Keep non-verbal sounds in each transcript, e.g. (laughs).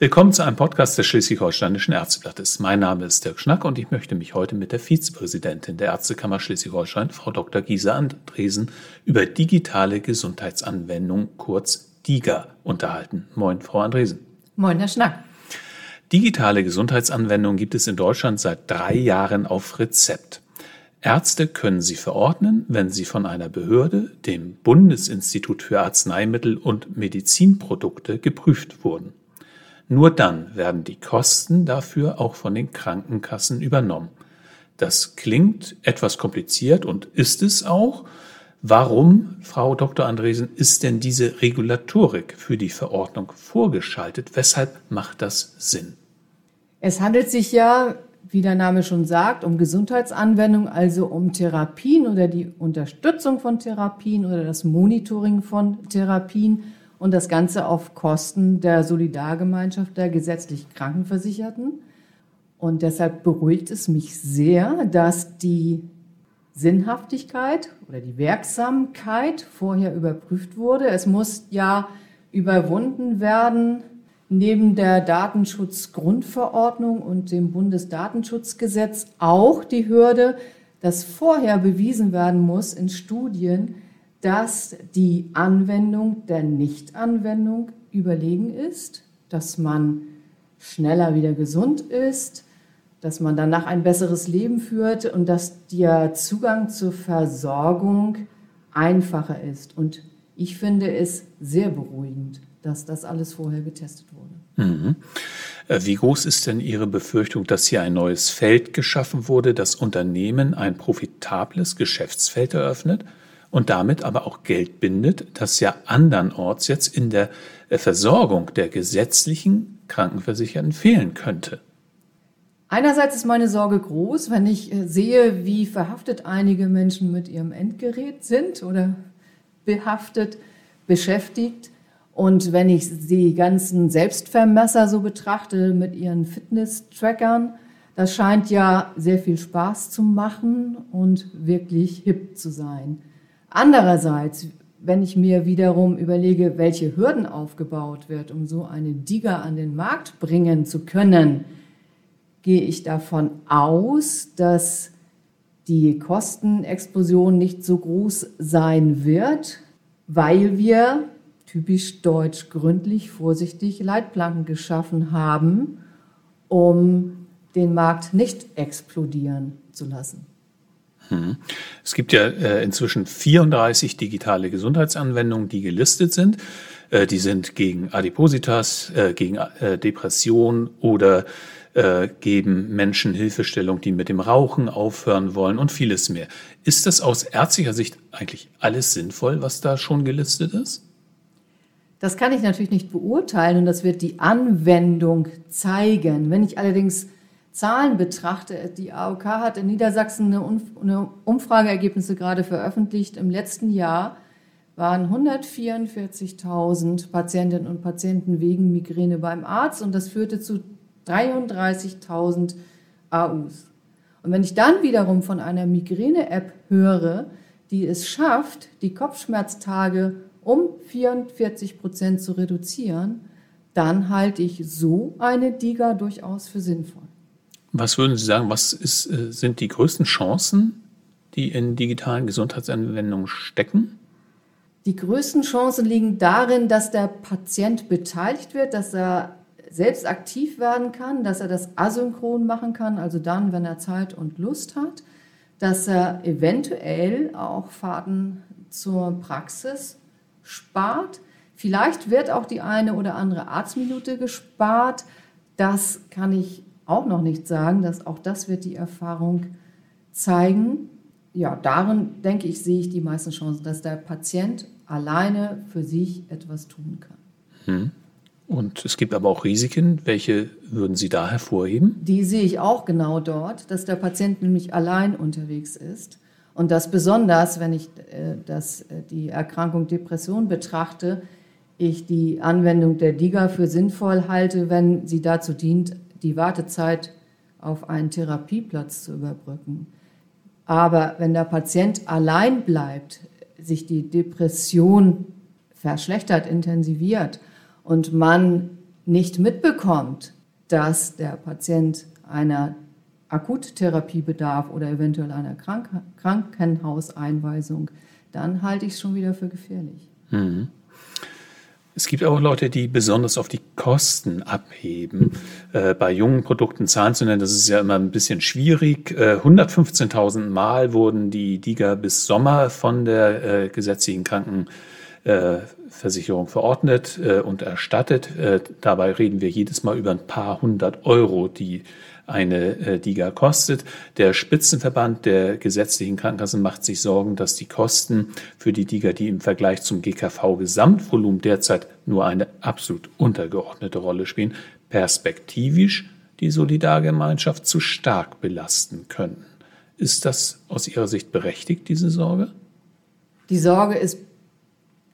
Willkommen zu einem Podcast des Schleswig-Holsteinischen Ärzteblattes. Mein Name ist Dirk Schnack und ich möchte mich heute mit der Vizepräsidentin der Ärztekammer Schleswig-Holstein, Frau Dr. Gisa Andresen, über digitale Gesundheitsanwendung, kurz DIGA, unterhalten. Moin, Frau Andresen. Moin, Herr Schnack. Digitale Gesundheitsanwendungen gibt es in Deutschland seit drei Jahren auf Rezept. Ärzte können sie verordnen, wenn sie von einer Behörde, dem Bundesinstitut für Arzneimittel und Medizinprodukte, geprüft wurden. Nur dann werden die Kosten dafür auch von den Krankenkassen übernommen. Das klingt etwas kompliziert und ist es auch. Warum, Frau Dr. Andresen, ist denn diese Regulatorik für die Verordnung vorgeschaltet? Weshalb macht das Sinn? Es handelt sich ja, wie der Name schon sagt, um Gesundheitsanwendungen, also um Therapien oder die Unterstützung von Therapien oder das Monitoring von Therapien und das Ganze auf Kosten der Solidargemeinschaft der gesetzlich Krankenversicherten. Und deshalb beruhigt es mich sehr, dass die Sinnhaftigkeit oder die Wirksamkeit vorher überprüft wurde. Es muss ja überwunden werden, neben der Datenschutzgrundverordnung und dem Bundesdatenschutzgesetz auch die Hürde, dass vorher bewiesen werden muss in Studien, dass die Anwendung der Nichtanwendung überlegen ist, dass man schneller wieder gesund ist, dass man danach ein besseres Leben führt und dass der Zugang zur Versorgung einfacher ist. Und ich finde es sehr beruhigend, dass das alles vorher getestet wurde. Mhm. Äh, wie groß ist denn Ihre Befürchtung, dass hier ein neues Feld geschaffen wurde, das Unternehmen ein profitables Geschäftsfeld eröffnet? Und damit aber auch Geld bindet, das ja andernorts jetzt in der äh, Versorgung der gesetzlichen Krankenversicherten fehlen könnte. Einerseits ist meine Sorge groß, wenn ich äh, sehe, wie verhaftet einige Menschen mit ihrem Endgerät sind oder behaftet, beschäftigt. Und wenn ich die ganzen Selbstvermesser so betrachte mit ihren Fitness-Trackern, das scheint ja sehr viel Spaß zu machen und wirklich hip zu sein. Andererseits, wenn ich mir wiederum überlege, welche Hürden aufgebaut wird, um so eine Diga an den Markt bringen zu können, gehe ich davon aus, dass die Kostenexplosion nicht so groß sein wird, weil wir typisch deutsch gründlich, vorsichtig Leitplanken geschaffen haben, um den Markt nicht explodieren zu lassen. Es gibt ja äh, inzwischen 34 digitale Gesundheitsanwendungen, die gelistet sind. Äh, die sind gegen Adipositas, äh, gegen Depression oder geben Menschen Hilfestellung, die mit dem Rauchen aufhören wollen und vieles mehr. Ist das aus ärztlicher Sicht eigentlich alles sinnvoll, was da schon gelistet ist? Das kann ich natürlich nicht beurteilen und das wird die Anwendung zeigen. Wenn ich allerdings Zahlen betrachte, die AOK hat in Niedersachsen eine Umfrageergebnisse gerade veröffentlicht. Im letzten Jahr waren 144.000 Patientinnen und Patienten wegen Migräne beim Arzt und das führte zu 33.000 AUs. Und wenn ich dann wiederum von einer Migräne-App höre, die es schafft, die Kopfschmerztage um 44 Prozent zu reduzieren, dann halte ich so eine DIGA durchaus für sinnvoll. Was würden Sie sagen, was ist, äh, sind die größten Chancen, die in digitalen Gesundheitsanwendungen stecken? Die größten Chancen liegen darin, dass der Patient beteiligt wird, dass er selbst aktiv werden kann, dass er das asynchron machen kann, also dann, wenn er Zeit und Lust hat, dass er eventuell auch Fahrten zur Praxis spart. Vielleicht wird auch die eine oder andere Arztminute gespart. Das kann ich auch noch nicht sagen, dass auch das wird die Erfahrung zeigen. Ja, darin denke ich, sehe ich die meisten Chancen, dass der Patient alleine für sich etwas tun kann. Hm. Und es gibt aber auch Risiken. Welche würden Sie da hervorheben? Die sehe ich auch genau dort, dass der Patient nämlich allein unterwegs ist. Und das besonders, wenn ich äh, das, äh, die Erkrankung Depression betrachte, ich die Anwendung der DIGA für sinnvoll halte, wenn sie dazu dient, die Wartezeit auf einen Therapieplatz zu überbrücken. Aber wenn der Patient allein bleibt, sich die Depression verschlechtert, intensiviert und man nicht mitbekommt, dass der Patient einer Akuttherapie bedarf oder eventuell einer Krank Krankenhauseinweisung, dann halte ich es schon wieder für gefährlich. Mhm. Es gibt auch Leute, die besonders auf die Kosten abheben. Äh, bei jungen Produkten Zahlen zu nennen, das ist ja immer ein bisschen schwierig. Äh, 115.000 Mal wurden die DIGA bis Sommer von der äh, gesetzlichen Krankenversicherung verordnet äh, und erstattet. Äh, dabei reden wir jedes Mal über ein paar hundert Euro, die eine äh, DIGA kostet. Der Spitzenverband der gesetzlichen Krankenkassen macht sich Sorgen, dass die Kosten für die DIGA, die im Vergleich zum GKV-Gesamtvolumen derzeit nur eine absolut untergeordnete Rolle spielen, perspektivisch die Solidargemeinschaft zu stark belasten können. Ist das aus Ihrer Sicht berechtigt, diese Sorge? Die Sorge ist,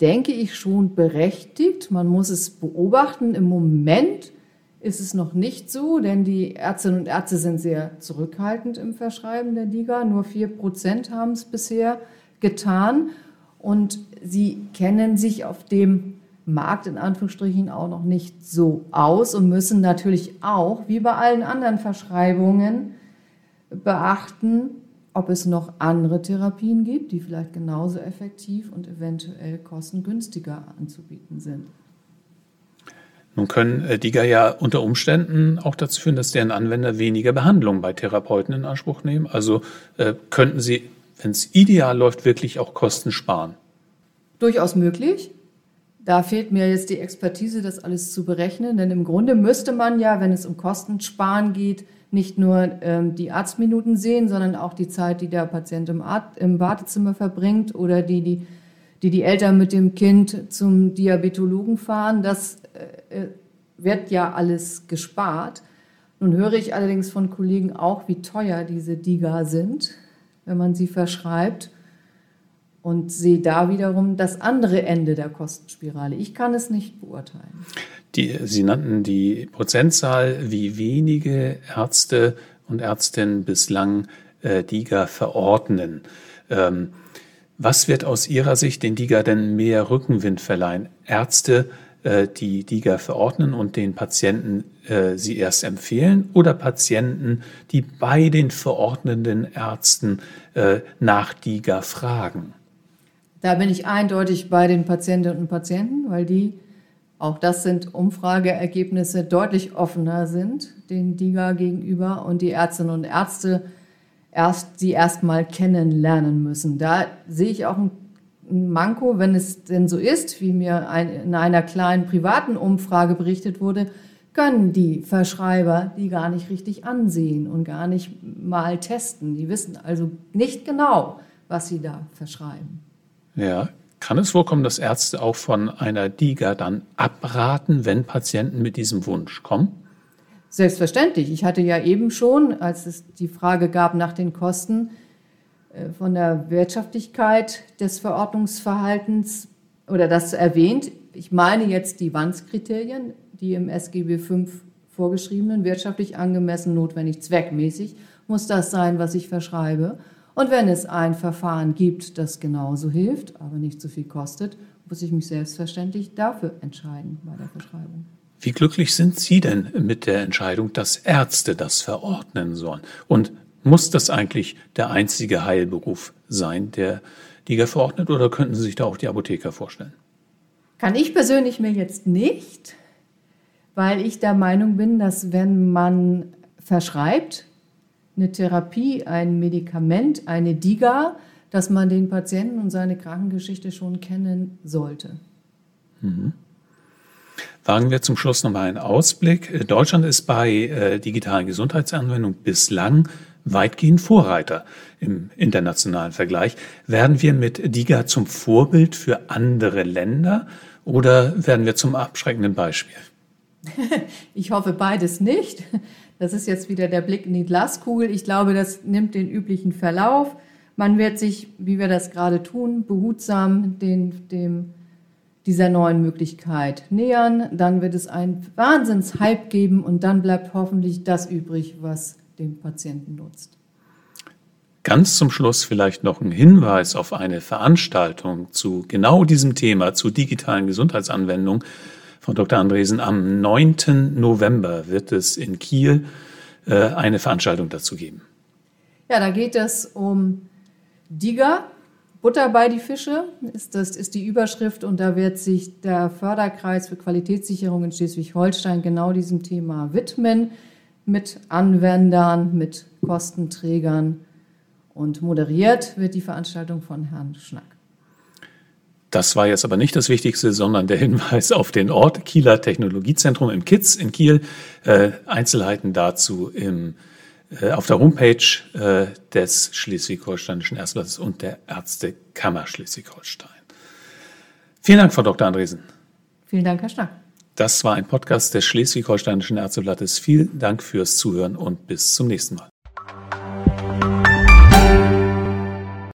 denke ich, schon berechtigt. Man muss es beobachten. Im Moment ist es noch nicht so, denn die Ärztinnen und Ärzte sind sehr zurückhaltend im Verschreiben der Liga. Nur vier Prozent haben es bisher getan und sie kennen sich auf dem Markt in Anführungsstrichen auch noch nicht so aus und müssen natürlich auch, wie bei allen anderen Verschreibungen, beachten, ob es noch andere Therapien gibt, die vielleicht genauso effektiv und eventuell kostengünstiger anzubieten sind. Nun können äh, DIGA ja unter Umständen auch dazu führen, dass deren Anwender weniger Behandlung bei Therapeuten in Anspruch nehmen. Also äh, könnten sie, wenn es ideal läuft, wirklich auch Kosten sparen. Durchaus möglich. Da fehlt mir jetzt die Expertise, das alles zu berechnen. Denn im Grunde müsste man ja, wenn es um Kostensparen geht, nicht nur ähm, die Arztminuten sehen, sondern auch die Zeit, die der Patient im, Art, im Wartezimmer verbringt oder die, die die die Eltern mit dem Kind zum Diabetologen fahren. Das äh, äh, wird ja alles gespart. Nun höre ich allerdings von Kollegen auch, wie teuer diese DIGA sind, wenn man sie verschreibt. Und sehe da wiederum das andere Ende der Kostenspirale. Ich kann es nicht beurteilen. Die, Sie nannten die Prozentzahl, wie wenige Ärzte und Ärztinnen bislang äh, DIGA verordnen. Ähm, was wird aus Ihrer Sicht den DIGA denn mehr Rückenwind verleihen? Ärzte, äh, die DIGA verordnen und den Patienten äh, sie erst empfehlen oder Patienten, die bei den verordnenden Ärzten äh, nach DIGA fragen? Da bin ich eindeutig bei den Patientinnen und Patienten, weil die, auch das sind Umfrageergebnisse, deutlich offener sind den DIGA gegenüber und die Ärztinnen und Ärzte erst sie erstmal kennenlernen müssen. Da sehe ich auch ein Manko, wenn es denn so ist, wie mir ein, in einer kleinen privaten Umfrage berichtet wurde, können die Verschreiber die gar nicht richtig ansehen und gar nicht mal testen. Die wissen also nicht genau, was sie da verschreiben. Ja, kann es vorkommen, dass Ärzte auch von einer DIGA dann abraten, wenn Patienten mit diesem Wunsch kommen? Selbstverständlich. Ich hatte ja eben schon, als es die Frage gab nach den Kosten, äh, von der Wirtschaftlichkeit des Verordnungsverhaltens oder das erwähnt. Ich meine jetzt die Wandskriterien, die im SGB V vorgeschriebenen, wirtschaftlich angemessen, notwendig, zweckmäßig, muss das sein, was ich verschreibe. Und wenn es ein Verfahren gibt, das genauso hilft, aber nicht so viel kostet, muss ich mich selbstverständlich dafür entscheiden bei der Verschreibung. Wie glücklich sind Sie denn mit der Entscheidung, dass Ärzte das verordnen sollen? Und muss das eigentlich der einzige Heilberuf sein, der Liga verordnet, oder könnten Sie sich da auch die Apotheker vorstellen? Kann ich persönlich mir jetzt nicht, weil ich der Meinung bin, dass wenn man verschreibt, eine Therapie, ein Medikament, eine DIGA, dass man den Patienten und seine Krankengeschichte schon kennen sollte. Mhm. Wagen wir zum Schluss nochmal einen Ausblick. Deutschland ist bei äh, digitalen Gesundheitsanwendungen bislang weitgehend Vorreiter im internationalen Vergleich. Werden wir mit DIGA zum Vorbild für andere Länder oder werden wir zum abschreckenden Beispiel? (laughs) Ich hoffe beides nicht. Das ist jetzt wieder der Blick in die Glaskugel. Ich glaube, das nimmt den üblichen Verlauf. Man wird sich, wie wir das gerade tun, behutsam den, dem dieser neuen Möglichkeit nähern. Dann wird es einen Wahnsinnshype geben und dann bleibt hoffentlich das übrig, was dem Patienten nutzt. Ganz zum Schluss vielleicht noch ein Hinweis auf eine Veranstaltung zu genau diesem Thema, zu digitalen Gesundheitsanwendungen Frau Dr. Andresen, am 9. November wird es in Kiel äh, eine Veranstaltung dazu geben. Ja, da geht es um Digger, Butter bei die Fische, ist, das ist die Überschrift und da wird sich der Förderkreis für Qualitätssicherung in Schleswig-Holstein genau diesem Thema widmen, mit Anwendern, mit Kostenträgern und moderiert wird die Veranstaltung von Herrn Schnack. Das war jetzt aber nicht das Wichtigste, sondern der Hinweis auf den Ort Kieler Technologiezentrum im Kitz in Kiel. Äh, Einzelheiten dazu im, äh, auf der Homepage äh, des Schleswig-Holsteinischen Ärzteblattes und der Ärztekammer Schleswig-Holstein. Vielen Dank, Frau Dr. Andresen. Vielen Dank, Herr Schnack. Das war ein Podcast des Schleswig-Holsteinischen Ärzteblattes. Vielen Dank fürs Zuhören und bis zum nächsten Mal.